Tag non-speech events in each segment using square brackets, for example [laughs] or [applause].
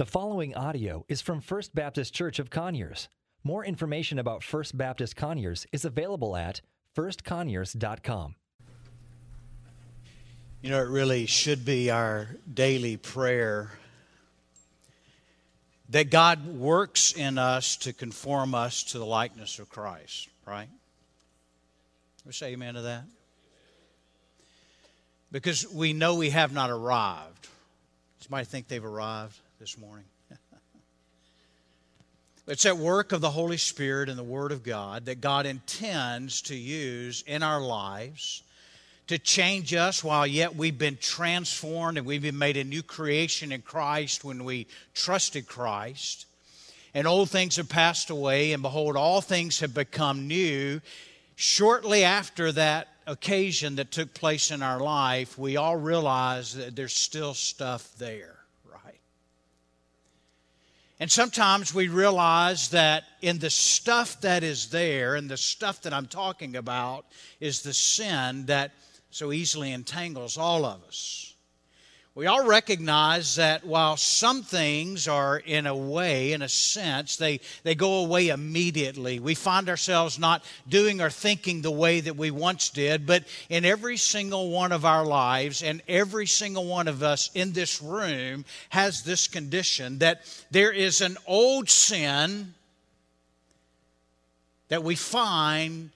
The following audio is from First Baptist Church of Conyers. More information about First Baptist Conyers is available at firstconyers.com. You know, it really should be our daily prayer that God works in us to conform us to the likeness of Christ, right? We say amen to that? Because we know we have not arrived. Somebody think they've arrived this morning? [laughs] it's that work of the Holy Spirit and the Word of God that God intends to use in our lives to change us while yet we've been transformed and we've been made a new creation in Christ when we trusted Christ. And old things have passed away, and behold, all things have become new. Shortly after that occasion that took place in our life, we all realize that there's still stuff there? And sometimes we realize that in the stuff that is there, and the stuff that I'm talking about, is the sin that so easily entangles all of us. We all recognize that while some things are, in a way, in a sense, they, they go away immediately. We find ourselves not doing or thinking the way that we once did, but in every single one of our lives, and every single one of us in this room has this condition that there is an old sin that we find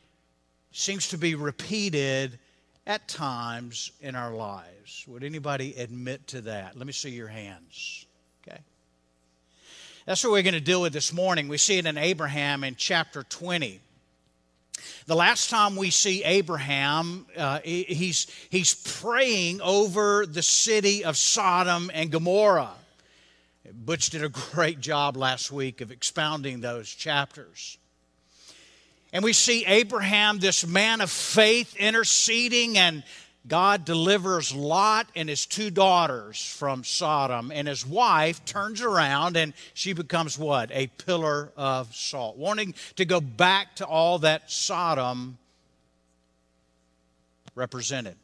seems to be repeated at times in our lives. Would anybody admit to that? Let me see your hands. Okay. That's what we're going to deal with this morning. We see it in Abraham in chapter 20. The last time we see Abraham, uh, he's, he's praying over the city of Sodom and Gomorrah. Butch did a great job last week of expounding those chapters. And we see Abraham, this man of faith, interceding, and God delivers Lot and his two daughters from Sodom. And his wife turns around and she becomes what? A pillar of salt, wanting to go back to all that Sodom represented.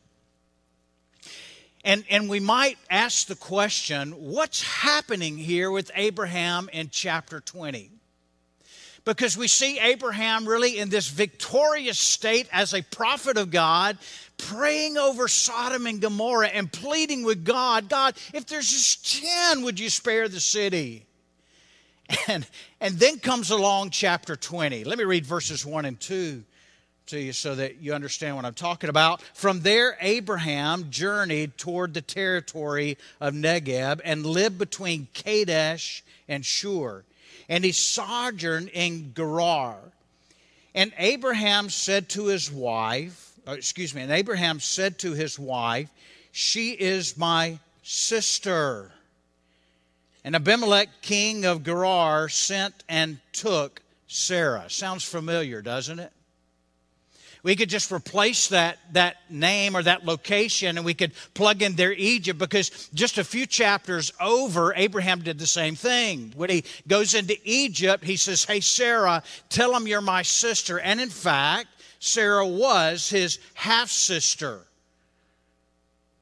And, and we might ask the question what's happening here with Abraham in chapter 20? Because we see Abraham really in this victorious state as a prophet of God, praying over Sodom and Gomorrah and pleading with God God, if there's just 10, would you spare the city? [laughs] And, and then comes along chapter 20. Let me read verses 1 and 2 to you so that you understand what I'm talking about. From there, Abraham journeyed toward the territory of Negeb and lived between Kadesh and Shur and he sojourned in Gerar. And Abraham said to his wife, uh, excuse me, and Abraham said to his wife, She is my sister. And Abimelech, king of Gerar, sent and took Sarah. Sounds familiar, doesn't it? We could just replace that, that name or that location and we could plug in there Egypt because just a few chapters over, Abraham did the same thing. When he goes into Egypt, he says, Hey, Sarah, tell him you're my sister. And in fact, Sarah was his half sister.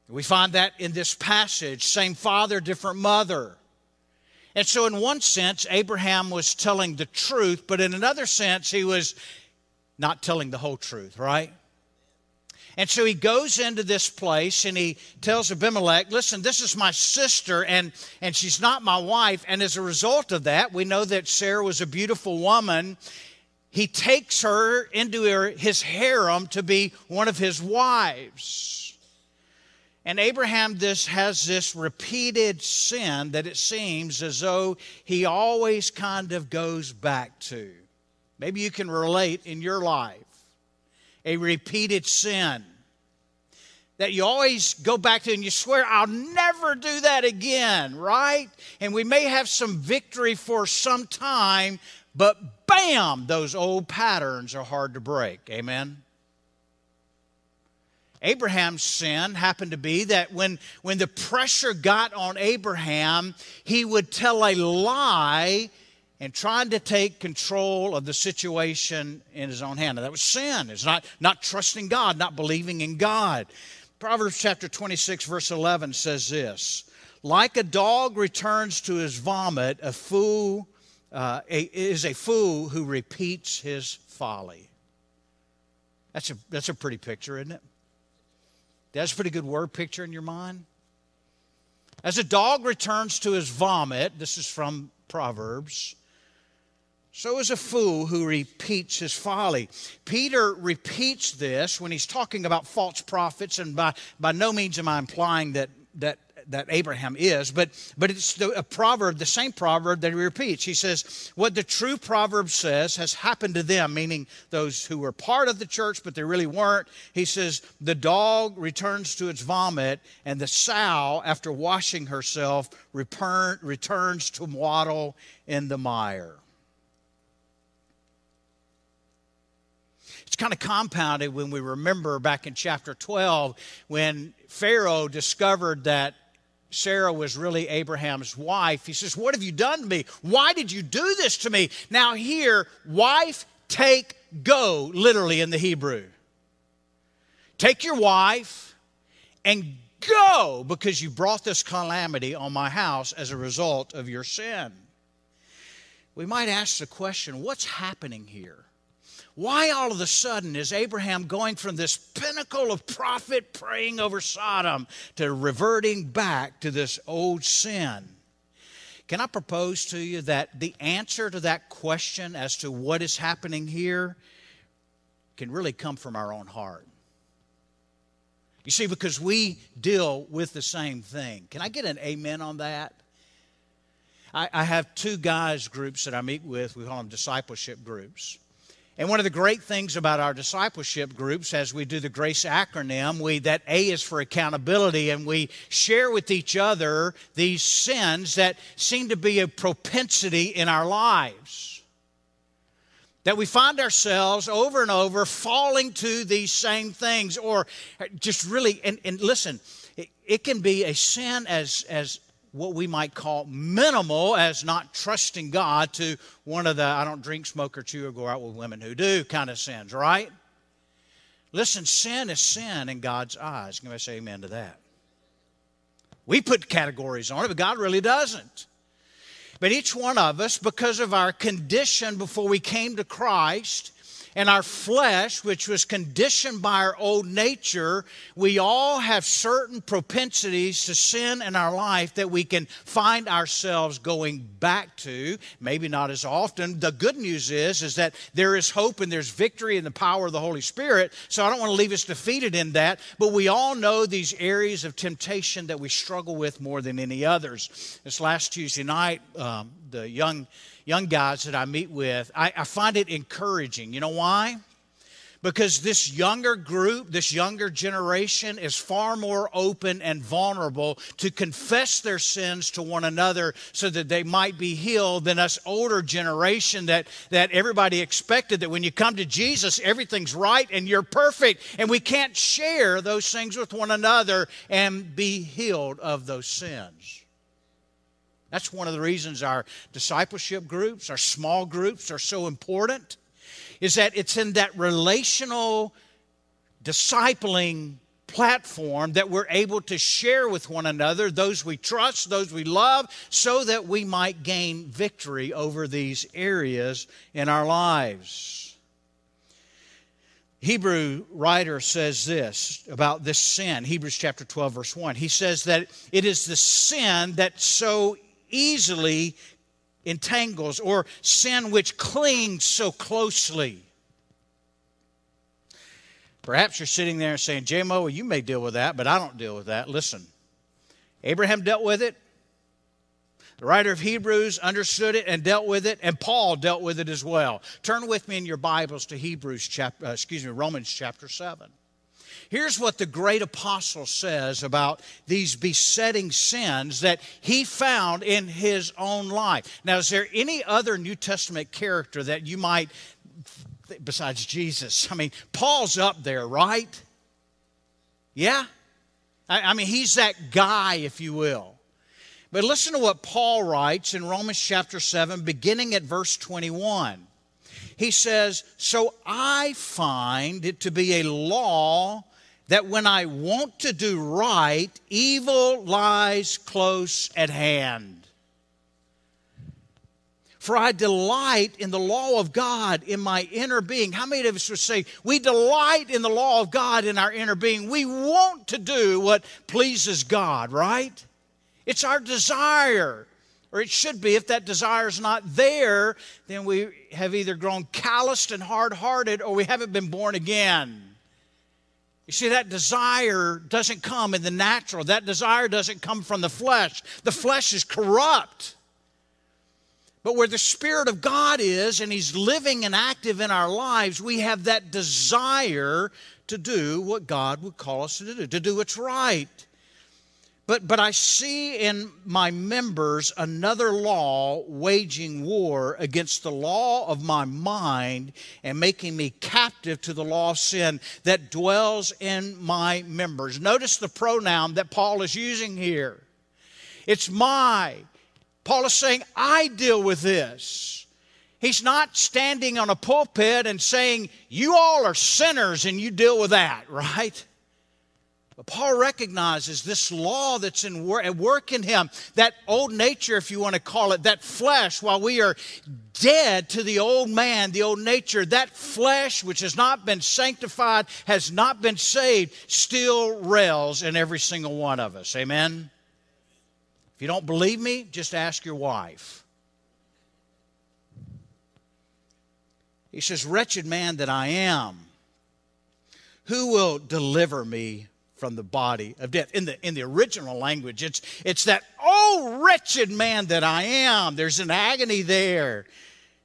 We find that in this passage same father, different mother. And so, in one sense, Abraham was telling the truth, but in another sense, he was not telling the whole truth, right? And so he goes into this place and he tells Abimelech, listen, this is my sister and, and she's not my wife. And as a result of that, we know that Sarah was a beautiful woman. He takes her into her, his harem to be one of his wives. And Abraham this has this repeated sin that it seems as though he always kind of goes back to. Maybe you can relate in your life a repeated sin that you always go back to and you swear, I'll never do that again, right? And we may have some victory for some time, but bam, those old patterns are hard to break. Amen? Abraham's sin happened to be that when, when the pressure got on Abraham, he would tell a lie and trying to take control of the situation in his own hand. Now, that was sin. It's not, not trusting God, not believing in God. Proverbs chapter 26, verse 11 says this Like a dog returns to his vomit, a fool uh, a, is a fool who repeats his folly. That's a, that's a pretty picture, isn't it? That's a pretty good word picture in your mind. As a dog returns to his vomit, this is from Proverbs, so is a fool who repeats his folly. Peter repeats this when he's talking about false prophets, and by, by no means am I implying that, that that Abraham is, but, but it's the, a proverb, the same proverb that he repeats. He says, What the true proverb says has happened to them, meaning those who were part of the church, but they really weren't. He says, The dog returns to its vomit, and the sow, after washing herself, return, returns to waddle in the mire. Kind of compounded when we remember back in chapter 12 when Pharaoh discovered that Sarah was really Abraham's wife. He says, What have you done to me? Why did you do this to me? Now, here, wife, take, go, literally in the Hebrew. Take your wife and go because you brought this calamity on my house as a result of your sin. We might ask the question what's happening here? Why all of a sudden is Abraham going from this pinnacle of prophet praying over Sodom to reverting back to this old sin? Can I propose to you that the answer to that question as to what is happening here can really come from our own heart? You see, because we deal with the same thing. Can I get an amen on that? I, I have two guys groups that I meet with. We call them discipleship groups. And one of the great things about our discipleship groups, as we do the GRACE acronym, we that A is for accountability, and we share with each other these sins that seem to be a propensity in our lives. That we find ourselves over and over falling to these same things, or just really, and, and listen, it, it can be a sin as, as what we might call minimal as not trusting God to one of the I don't drink, smoke, or chew or go out with women who do kind of sins, right? Listen, sin is sin in God's eyes. Can I say amen to that? We put categories on it, but God really doesn't. But each one of us, because of our condition before we came to Christ, and our flesh, which was conditioned by our old nature, we all have certain propensities to sin in our life that we can find ourselves going back to, maybe not as often. The good news is, is that there is hope and there's victory in the power of the Holy Spirit. So I don't want to leave us defeated in that, but we all know these areas of temptation that we struggle with more than any others. This last Tuesday night, um, the young young guys that I meet with, I, I find it encouraging. You know why? because this younger group, this younger generation is far more open and vulnerable to confess their sins to one another so that they might be healed than us older generation that, that everybody expected that when you come to Jesus, everything's right and you're perfect. And we can't share those things with one another and be healed of those sins. That's one of the reasons our discipleship groups, our small groups are so important, is that it's in that relational discipling platform that we're able to share with one another, those we trust, those we love, so that we might gain victory over these areas in our lives. Hebrew writer says this about this sin, Hebrews chapter 12, verse 1. He says that it is the sin that so easily entangles or sin which clings so closely. Perhaps you're sitting there saying, JMO, you may deal with that, but I don't deal with that. Listen, Abraham dealt with it. The writer of Hebrews understood it and dealt with it, and Paul dealt with it as well. Turn with me in your Bibles to Hebrews chapter, uh, excuse me, Romans chapter 7. Here's what the great apostle says about these besetting sins that he found in his own life. Now, is there any other New Testament character that you might, besides Jesus? I mean, Paul's up there, right? Yeah? I, mean, he's that guy, if you will. But listen to what Paul writes in Romans chapter 7, beginning at verse 21. He says, So I find it to be a law that when I want to do right, evil lies close at hand. For I delight in the law of God in my inner being. How many of us would say, We delight in the law of God in our inner being? We want to do what pleases God, right? It's our desire, or it should be. If that desire is not there, then we have either grown calloused and hard hearted or we haven't been born again. You see, that desire doesn't come in the natural, that desire doesn't come from the flesh. The flesh is corrupt. But where the Spirit of God is and He's living and active in our lives, we have that desire to do what God would call us to do, to do what's right. But, but I see in my members another law waging war against the law of my mind and making me captive to the law of sin that dwells in my members. Notice the pronoun that Paul is using here. It's my. Paul is saying, I deal with this. He's not standing on a pulpit and saying, You all are sinners and you deal with that, [laughs] right? Paul recognizes this law that's in wor- at work in him, that old nature, if you want to call it, that flesh, while we are dead to the old man, the old nature, that flesh which has not been sanctified, has not been saved, still rails in every single one of us. Amen? If you don't believe me, just ask your wife. He says, Wretched man that I am, who will deliver me from the body of death. In the, in the original language, it's, it's that, oh, wretched man that I am. There's an agony there.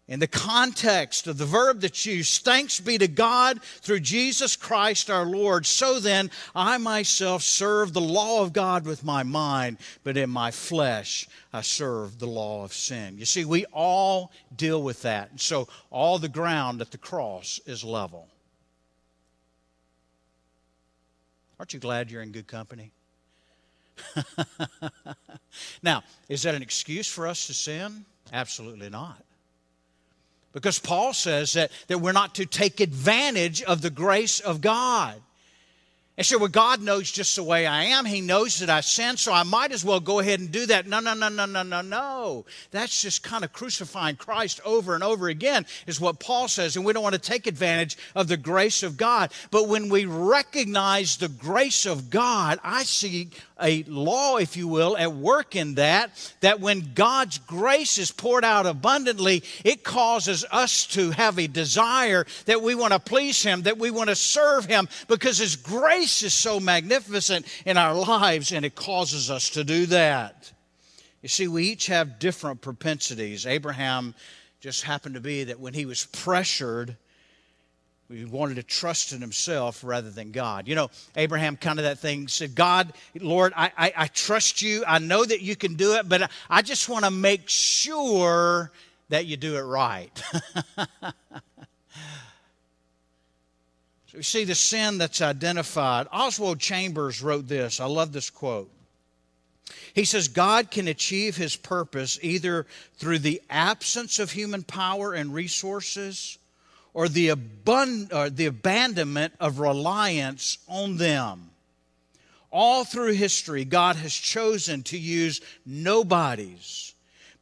In the context of the verb that's used, thanks be to God through Jesus Christ our Lord. So then, I myself serve the law of God with my mind, but in my flesh I serve the law of sin. You see, we all deal with that. And so, all the ground at the cross is level. Aren't you glad you're in good company? [laughs] now, is that an excuse for us to sin? Absolutely not. Because Paul says that, that we're not to take advantage of the grace of God. And so, well, God knows just the way I am. He knows that I sin, so I might as well go ahead and do that. No, no, no, no, no, no, no. That's just kind of crucifying Christ over and over again, is what Paul says. And we don't want to take advantage of the grace of God. But when we recognize the grace of God, I see a law, if you will, at work in that, that when God's grace is poured out abundantly, it causes us to have a desire that we want to please Him, that we want to serve Him, because His grace is so magnificent in our lives, and it causes us to do that. You see, we each have different propensities. Abraham just happened to be that when he was pressured, he wanted to trust in himself rather than God. You know, Abraham kind of that thing said, God, Lord, I, I, I trust you. I know that you can do it, but I just want to make sure that you do it right. [laughs] so we see the sin that's identified. Oswald Chambers wrote this. I love this quote. He says, God can achieve his purpose either through the absence of human power and resources or the, abund- or the abandonment of reliance on them. All through history, God has chosen to use nobodies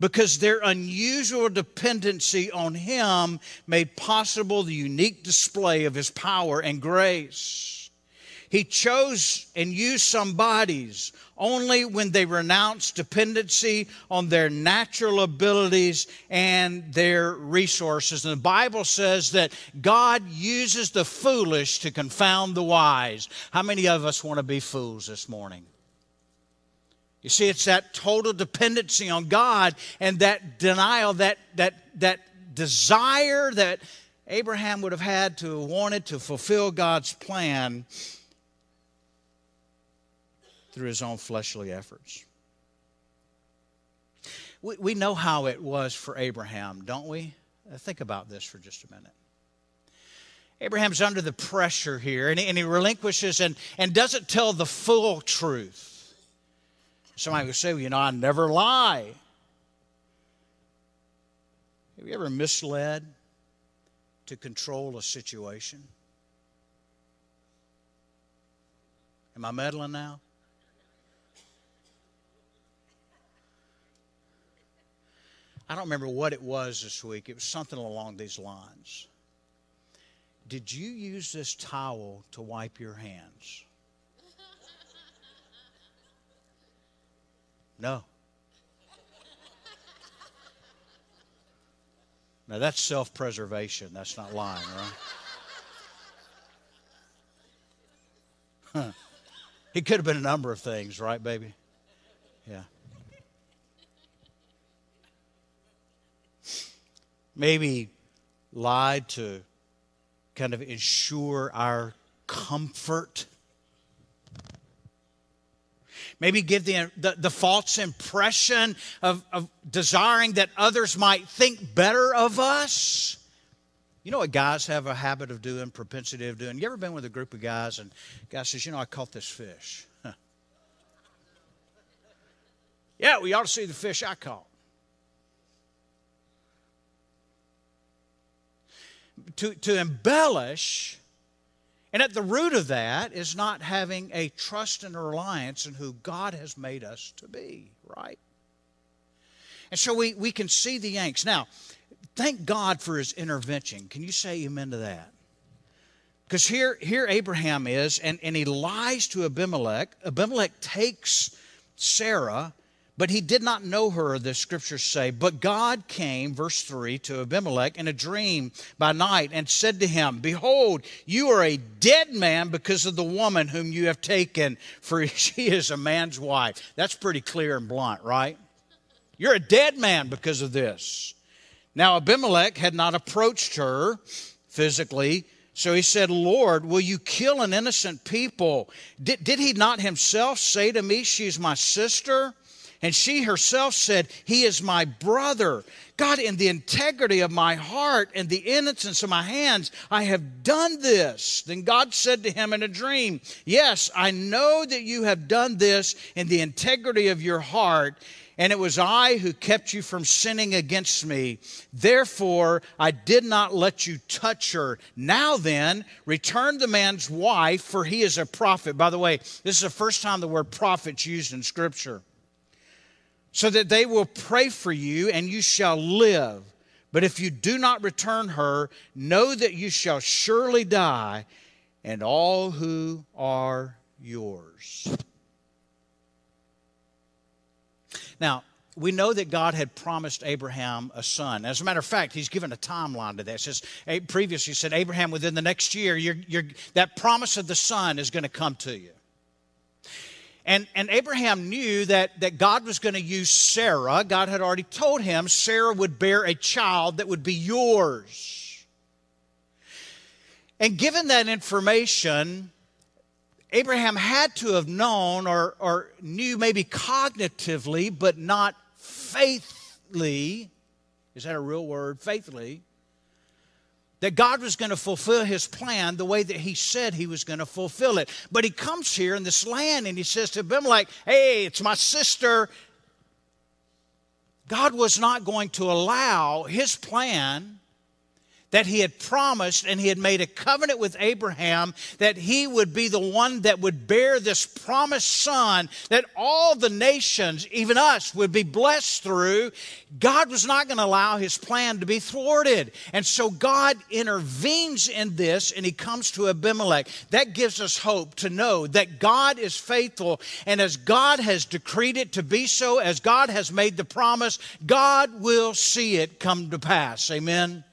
because their unusual dependency on Him made possible the unique display of His power and grace. He chose and used some bodies only when they renounced dependency on their natural abilities and their resources. And the Bible says that God uses the foolish to confound the wise. How many of us want to be fools this morning? You see, it's that total dependency on God and that denial, that, that, that desire that Abraham would have had to have wanted to fulfill God's plan through his own fleshly efforts. We, we know how it was for Abraham, don't we? Uh, think about this for just a minute. Abraham's under the pressure here, and he, and he relinquishes and, and doesn't tell the full truth. Somebody would say, well, you know, I never lie. Have you ever misled to control a situation? Am I meddling now? I don't remember what it was this week. It was something along these lines. Did you use this towel to wipe your hands? No. Now that's self preservation. That's not lying, right? Huh. It could have been a number of things, right, baby? Yeah. Maybe lied to kind of ensure our comfort. Maybe give the, the, the, false impression of, of desiring that others might think better of us. You know what guys have a habit of doing, propensity of doing? You ever been with a group of guys and guy says, You know, I caught this fish. Huh. [laughs] Yeah, we ought to see the fish I caught. To, to embellish, and at the root of that is not having a trust and a reliance in who God has made us to be, right? And so we, we can see the Yanks. Now, thank God for his intervention. Can you say amen to that? Because here, here Abraham is, and, and he lies to Abimelech. Abimelech takes Sarah, but he did not know her, the scriptures say. But God came, verse 3, to Abimelech in a dream by night and said to him, Behold, you are a dead man because of the woman whom you have taken, for [laughs] she is a man's wife. That's pretty clear and blunt, right? You're a dead man because of this. Now, Abimelech had not approached her physically, so he said, Lord, will you kill an innocent people? Did, did he not himself say to me, She's my sister? And she herself said, He is my brother. God, in the integrity of my heart and the innocence of my hands, I have done this. Then God said to him in a dream, Yes, I know that you have done this in the integrity of your heart and it was I who kept you from sinning against me. Therefore, I did not let you touch her. Now then, return the man's wife, for he is a prophet. By the way, this is the first time the word prophet's used in Scripture. So that they will pray for you, and you shall live. But if you do not return her, know that you shall surely die, and all who are yours. Now, we know that God had promised Abraham a son. As a matter of fact, he's given a timeline to this. Says, eh, previously, he said, Abraham, within the next year, you're, you're, that promise of the son is going to come to you. And, and Abraham knew that, that God was going to use Sarah. God had already told him Sarah would bear a child that would be yours. And given that information, Abraham had to have known or, or knew maybe cognitively, but not faithfully. Is that a real word? Faithfully. That God was going to fulfill his plan the way that he said he was going to fulfill it. But he comes here in this land and he says to Abimelech, Hey, it's my sister. God was not going to allow his plan that he had promised and he had made a covenant with Abraham that he would be the one that would bear this promised son that all the nations, even us, would be blessed through. God was not going to allow his plan to be thwarted. And so God intervenes in this and he comes to Abimelech. That gives us hope to know that God is faithful and as God has decreed it to be so, as God has made the promise, God will see it come to pass. Amen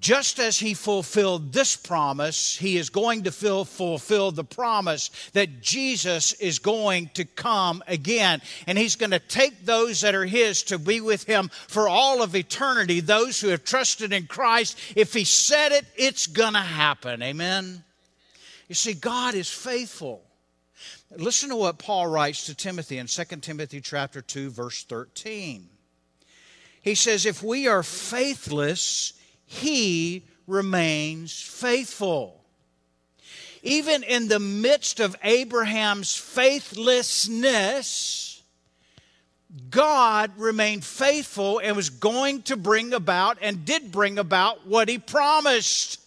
just as he fulfilled this promise, he is going to fulfill the promise that Jesus is going to come again. And he's going to take those that are his to be with him for all of eternity, those who have trusted in Christ. If he said it, it's going to happen. Amen. You see, God is faithful. Listen to what Paul writes to Timothy in 2 Timothy chapter 2 verse 13. He says, "If we are faithless, he remains faithful. Even in the midst of Abraham's faithlessness, God remained faithful and was going to bring about and did bring about what he promised.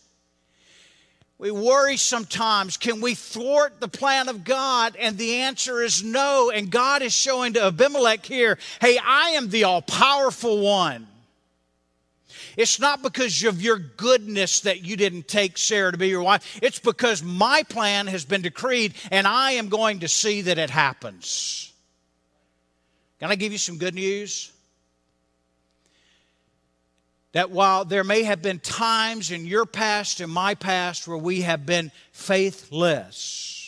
We worry sometimes can we thwart the plan of God? And the answer is no. And God is showing to Abimelech here hey, I am the all powerful one. It's not because of your goodness that you didn't take Sarah to be your wife. It's because my plan has been decreed and I am going to see that it happens. Can I give you some good news? That while there may have been times in your past and my past where we have been faithless,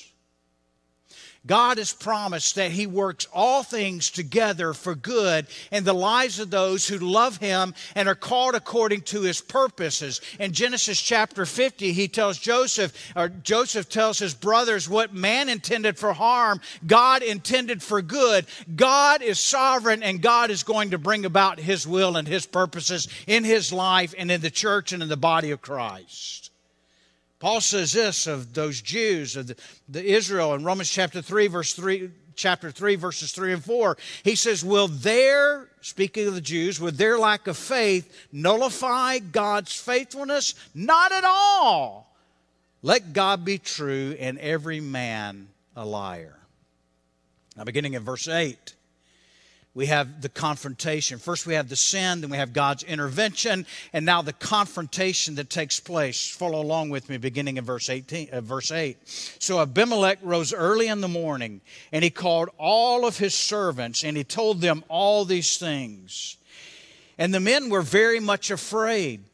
God has promised that He works all things together for good in the lives of those who love Him and are called according to His purposes. In Genesis chapter 50, He tells Joseph, or Joseph tells his brothers, what man intended for harm, God intended for good. God is sovereign and God is going to bring about His will and His purposes in His life and in the church and in the body of Christ. Paul says this of those Jews, of the, the Israel in Romans chapter 3, verse 3, chapter 3, verses 3 and 4. He says, Will their, speaking of the Jews, would their lack of faith nullify God's faithfulness? Not at all. Let God be true and every man a liar. Now, beginning in verse 8 we have the confrontation. First, we have the sin, then we have God's intervention, and now the confrontation that takes place. Follow along with me, beginning in verse 18, uh, verse 8. So Abimelech rose early in the morning, and he called all of his servants, and he told them all these things. And the men were very much afraid.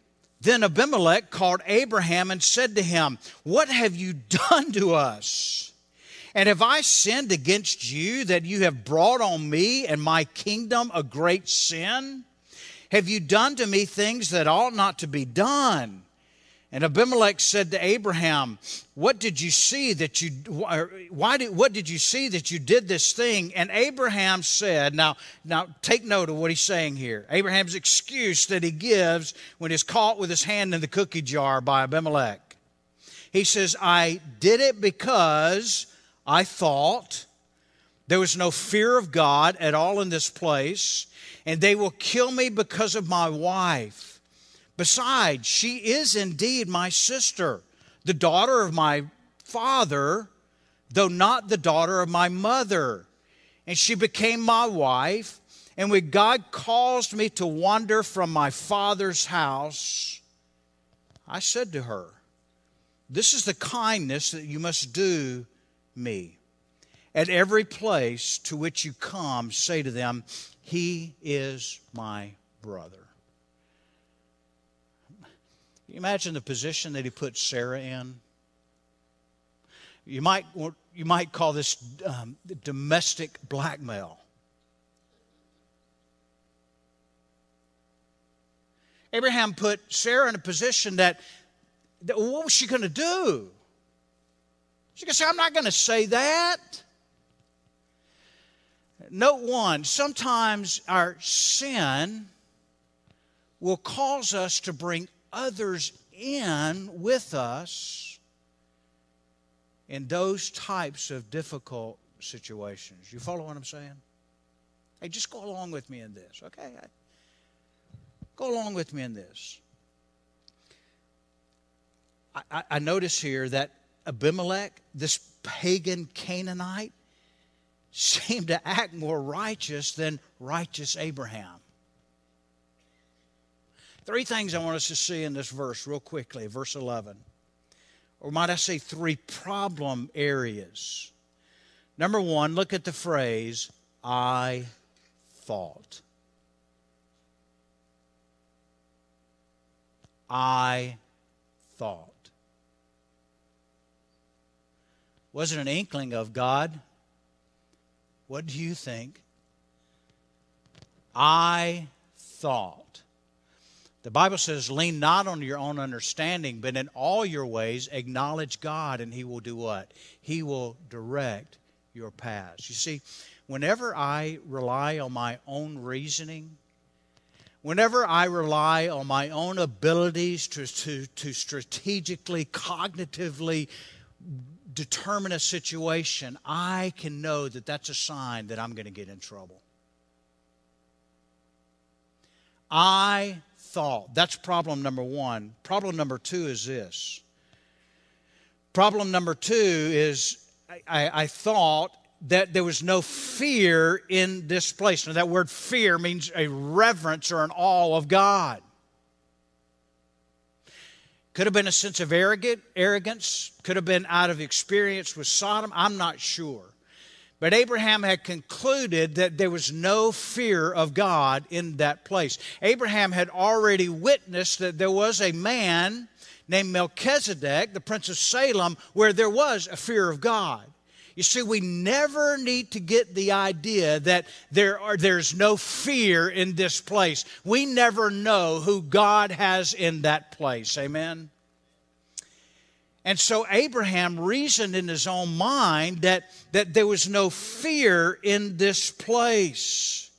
Then Abimelech called Abraham and said to him, What have you done to us? And have I sinned against you that you have brought on me and my kingdom a great sin? Have you done to me things that ought not to be done? And Abimelech said to Abraham, What did you see that you, why did, what did you see that you did this thing? And Abraham said, Now, now take note of what he's saying here. Abraham's excuse that he gives when he's caught with his hand in the cookie jar by Abimelech. He says, I did it because I thought there was no fear of God at all in this place, and they will kill me because of my wife. Besides, she is indeed my sister, the daughter of my father, though not the daughter of my mother. And she became my wife. And when God caused me to wander from my father's house, I said to her, This is the kindness that you must do me. At every place to which you come, say to them, He is my brother. You imagine the position that he put Sarah in? You might, you might call this um, domestic blackmail. Abraham put Sarah in a position that, that what was she going to do? She can say, I'm not going to say that. Note one, sometimes our sin will cause us to bring others in with us in those types of difficult situations. You follow what I'm saying? Hey, just go along with me in this, okay? Go along with me in this. I, I, I notice here that Abimelech, this pagan Canaanite, seemed to act more righteous than righteous Abraham. Three things I want us to see in this verse, real quickly, verse 11. Or might I say, three problem areas. Number one, look at the phrase, I thought. I thought. Wasn't an inkling of God. What do you think? I thought. The Bible says, lean not on your own understanding, but in all your ways acknowledge God, and He will do what? He will direct your paths. You see, whenever I rely on my own reasoning, whenever I rely on my own abilities to, to, to strategically, cognitively determine a situation, I can know that that's a sign that I'm going to get in trouble. I thought. That's problem number one. Problem number two is this Problem number two is I, I, thought that there was no fear in this place. Now, that word fear means a reverence or an awe of God. Could have been a sense of arrogant, arrogance, could have been out of experience with Sodom. I'm not sure. But Abraham had concluded that there was no fear of God in that place. Abraham had already witnessed that there was a man named Melchizedek, the prince of Salem, where there was a fear of God. You see, we never need to get the idea that there are, there's no fear in this place. We never know who God has in that place. Amen? And so Abraham reasoned in his own mind that, that there was no fear in this place.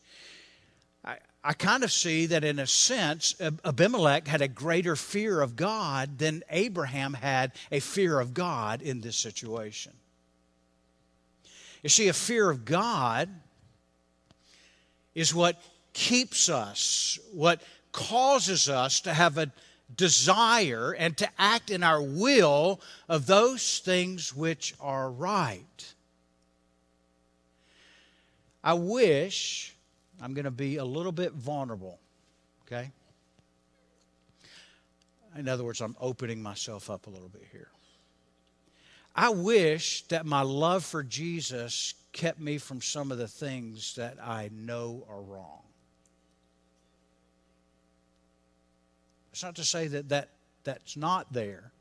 I, I kind of see that in a sense, Abimelech had a greater fear of God than Abraham had a fear of God in this situation. You see, a fear of God is what keeps us, what causes us to have a desire and to act in our will of those things which are right. I wish, I'm going to be a little bit vulnerable, okay? In other words, I'm opening myself up a little bit here. I wish that my love for Jesus kept me from some of the things that I know are wrong. It's not to say that, that that's not there.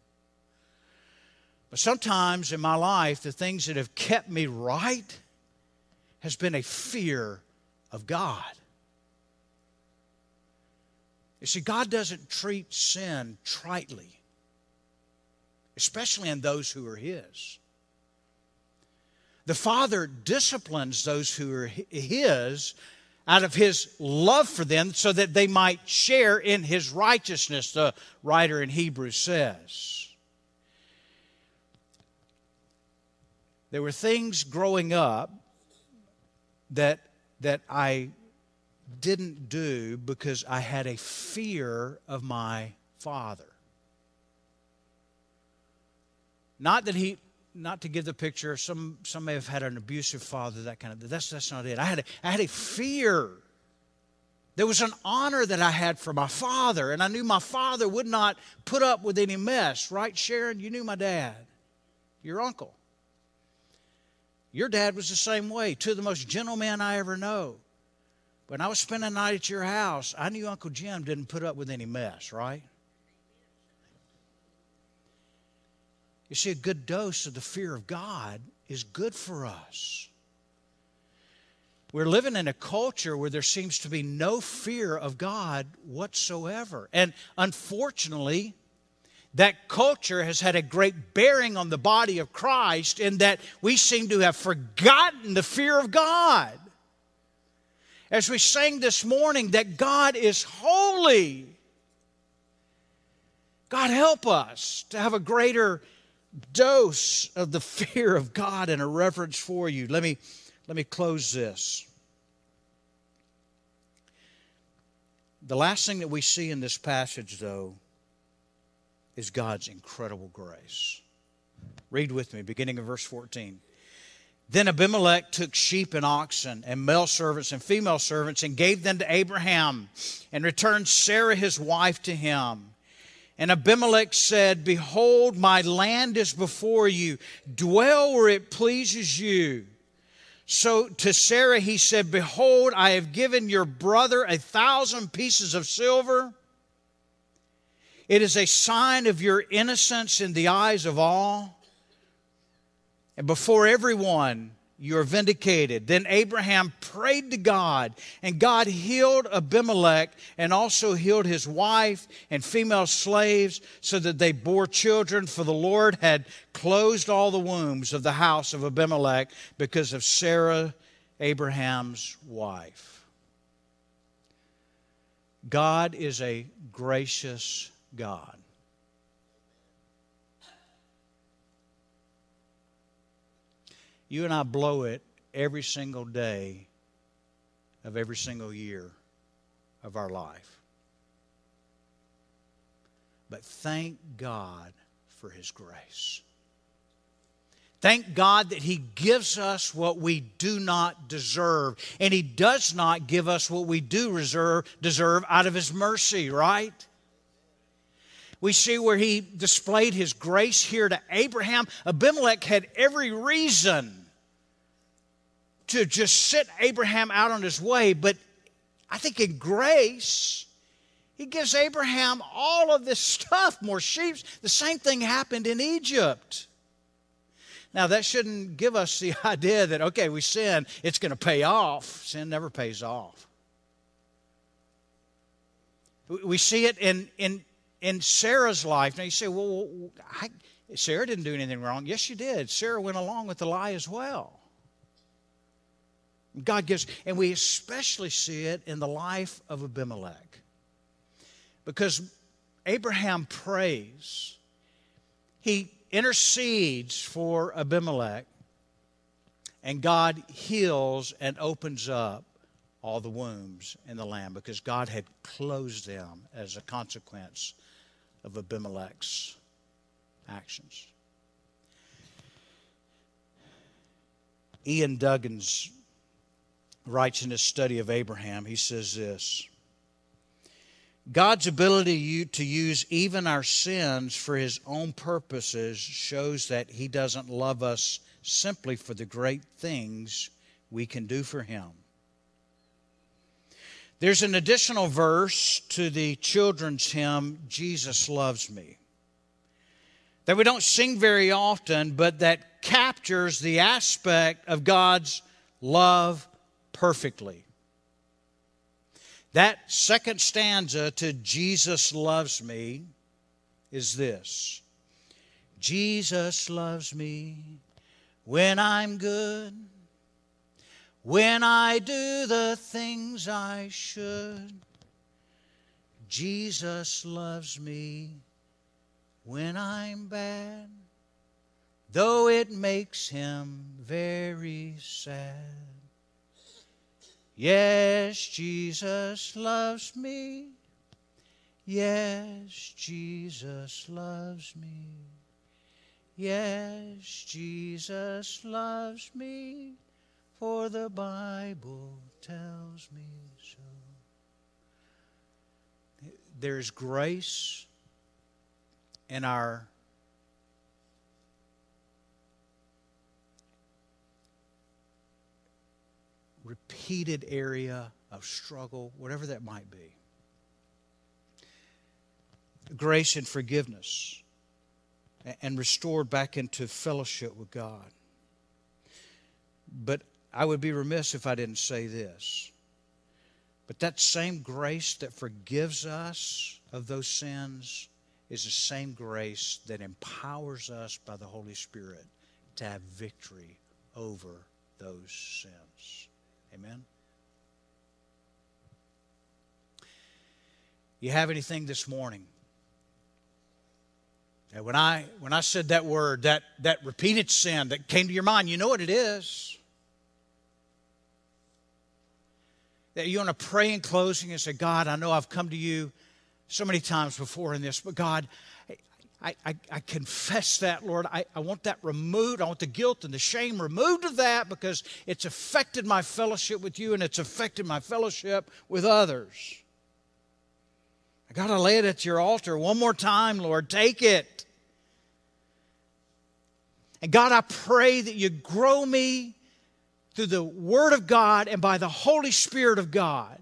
But sometimes in my life, the things that have kept me right has been a fear of God. You see, God doesn't treat sin tritely especially in those who are His. The Father disciplines those who are His out of His love for them so that they might share in His righteousness, the writer in Hebrews says. There were things growing up that, that I didn't do because I had a fear of my father. Not that he, not to give the picture, some, some may have had an abusive father, that kind of, that's, that's not it. I had, a, I had a fear. There was an honor that I had for my father, and I knew my father would not put up with any mess, right, Sharon? You knew my dad, your uncle. Your dad was the same way, two of the most gentle men I ever know. When I was spending a night at your house, I knew Uncle Jim didn't put up with any mess, right? You see, a good dose of the fear of God is good for us. We're living in a culture where there seems to be no fear of God whatsoever. And unfortunately, that culture has had a great bearing on the body of Christ in that we seem to have forgotten the fear of God. As we sang this morning, that God is holy. God, help us to have a greater dose of the fear of God and a reverence for you. Let me, let me close this. The last thing that we see in this passage, though, is God's incredible grace. Read with me, beginning of verse 14. Then Abimelech took sheep and oxen and male servants and female servants and gave them to Abraham and returned Sarah his wife to him. And Abimelech said, Behold, my land is before you. Dwell where it pleases you. So to Sarah he said, Behold, I have given your brother a thousand pieces of silver. It is a sign of your innocence in the eyes of all. And before everyone, you are vindicated. Then Abraham prayed to God, and God healed Abimelech and also healed his wife and female slaves so that they bore children, for the Lord had closed all the wombs of the house of Abimelech because of Sarah, Abraham's wife. God is a gracious God. You and I blow it every single day of every single year of our life. But thank God for His grace. Thank God that He gives us what we do not deserve. And He does not give us what we do reserve, deserve out of His mercy, right? We see where He displayed His grace here to Abraham. Abimelech had every reason to just sit Abraham out on his way, but I think in grace, He gives Abraham all of this [laughs] stuff, more sheep. The same thing happened in Egypt. Now, that shouldn't give us the [laughs] idea that, okay, we sin, it's going to pay off. Sin never pays off. We see it in, in, in Sarah's life. Now, you say, well, I, Sarah didn't do anything wrong. Yes, she did. Sarah went along with the lie as well. God gives, and we especially see it in the life of Abimelech. Because Abraham prays, he intercedes for Abimelech, and God heals and opens up all the wombs in the land because God had closed them as a consequence of Abimelech's actions. Iain Duguid writes in his study of Abraham, he says this God's ability to use even our sins for his own purposes shows that he doesn't love us simply for the great things we can do for him. There's an additional verse to the children's hymn, Jesus Loves Me, that we don't sing very often, but that captures the aspect of God's love perfectly. That second stanza to Jesus Loves Me is this Jesus loves me when I'm good, when I do the things I should. Jesus loves me when I'm bad, though it makes him very sad. Yes, Jesus loves me. Yes, Jesus loves me. Yes, Jesus loves me, for the Bible tells me so. There's grace in our repeated area of struggle, whatever that might be. Grace and forgiveness, and restored back into fellowship with God. But I would be remiss if I didn't say this. But that same grace that forgives us of those sins is the same grace that empowers us by the Holy Spirit to have victory over those sins. Amen. You have anything this morning? And when I when I said that word, that that repeated sin that came to your mind, you know what it is. That you want to pray in closing and say, God, I know I've come to you so many times before in this, but God, I, I, I, confess that, Lord. I, I want that removed. I want the guilt and the shame removed of that because it's affected my fellowship with you and it's affected my fellowship with others. I got to lay it at your altar one more time, Lord. Take it. And God, I pray that you grow me through the Word of God and by the Holy Spirit of God,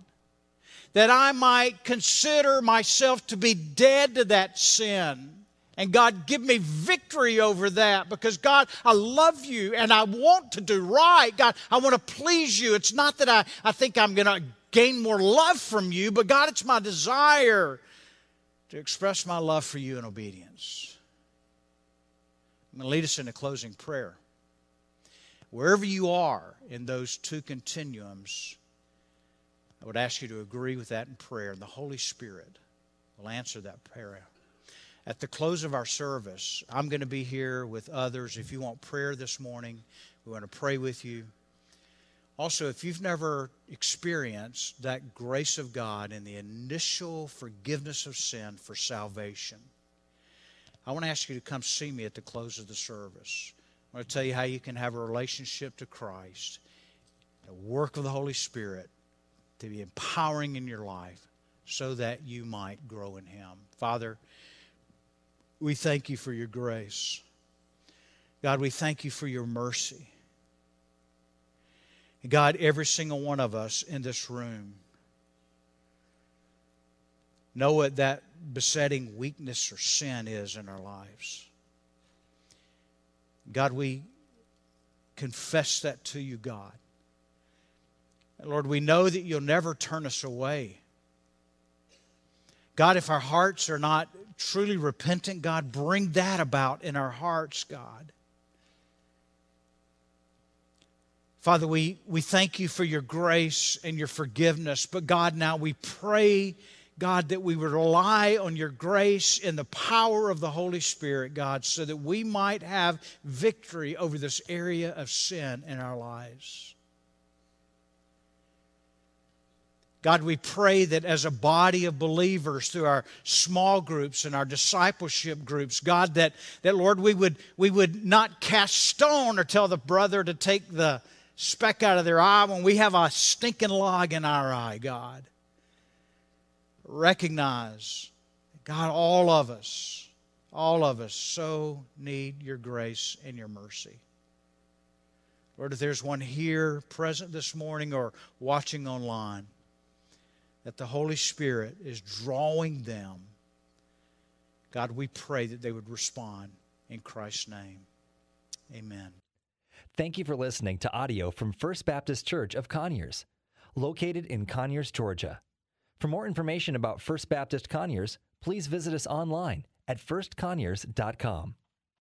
that I might consider myself to be dead to that sin and God, give me victory over that because God, I love you and I want to do right. God, I want to please you. It's not that I, I think I'm going to gain more love from you, but God, it's my desire to express my love for you in obedience. I'm going to lead us in a closing prayer. Wherever you are in those two continuums, I would ask you to agree with that in prayer, and the Holy Spirit will answer that prayer at the close of our service, I'm going to be here with others. If you want prayer this morning, we want to pray with you. Also, if you've never experienced that grace of God and the initial forgiveness of sin for salvation, I want to ask you to come see me at the close of the service. I want to tell you how you can have a relationship to Christ, the work of the Holy Spirit to be empowering in your life so that you might grow in Him. Father, we thank you for your grace. God, we thank you for your mercy. God, every single one of us in this room know what that besetting weakness or sin is in our lives. God, we confess that to you, God. Lord, we know that you'll never turn us away. God, if our hearts are not truly repentant, God, bring that about in our hearts, God. Father, we, we thank you for your grace and your forgiveness. But God, now we pray, God, that we would rely on your grace and the power of the Holy Spirit, God, so that we might have victory over this area of sin in our lives. God, we pray that as a body of believers through our small groups and our discipleship groups, God, that, that Lord, we would, we would not cast stone or tell the brother to take the speck out of their eye when we have a stinking log in our eye, God. Recognize, God, all of us, all of us so need your grace and your mercy. Lord, if there's one here present this morning or watching online, that the Holy Spirit is drawing them, God, we pray that they would respond in Christ's name. Amen. Thank you for listening to audio from First Baptist Church of Conyers, located in Conyers, Georgia. For more information about First Baptist Conyers, please visit us online at firstconyers.com.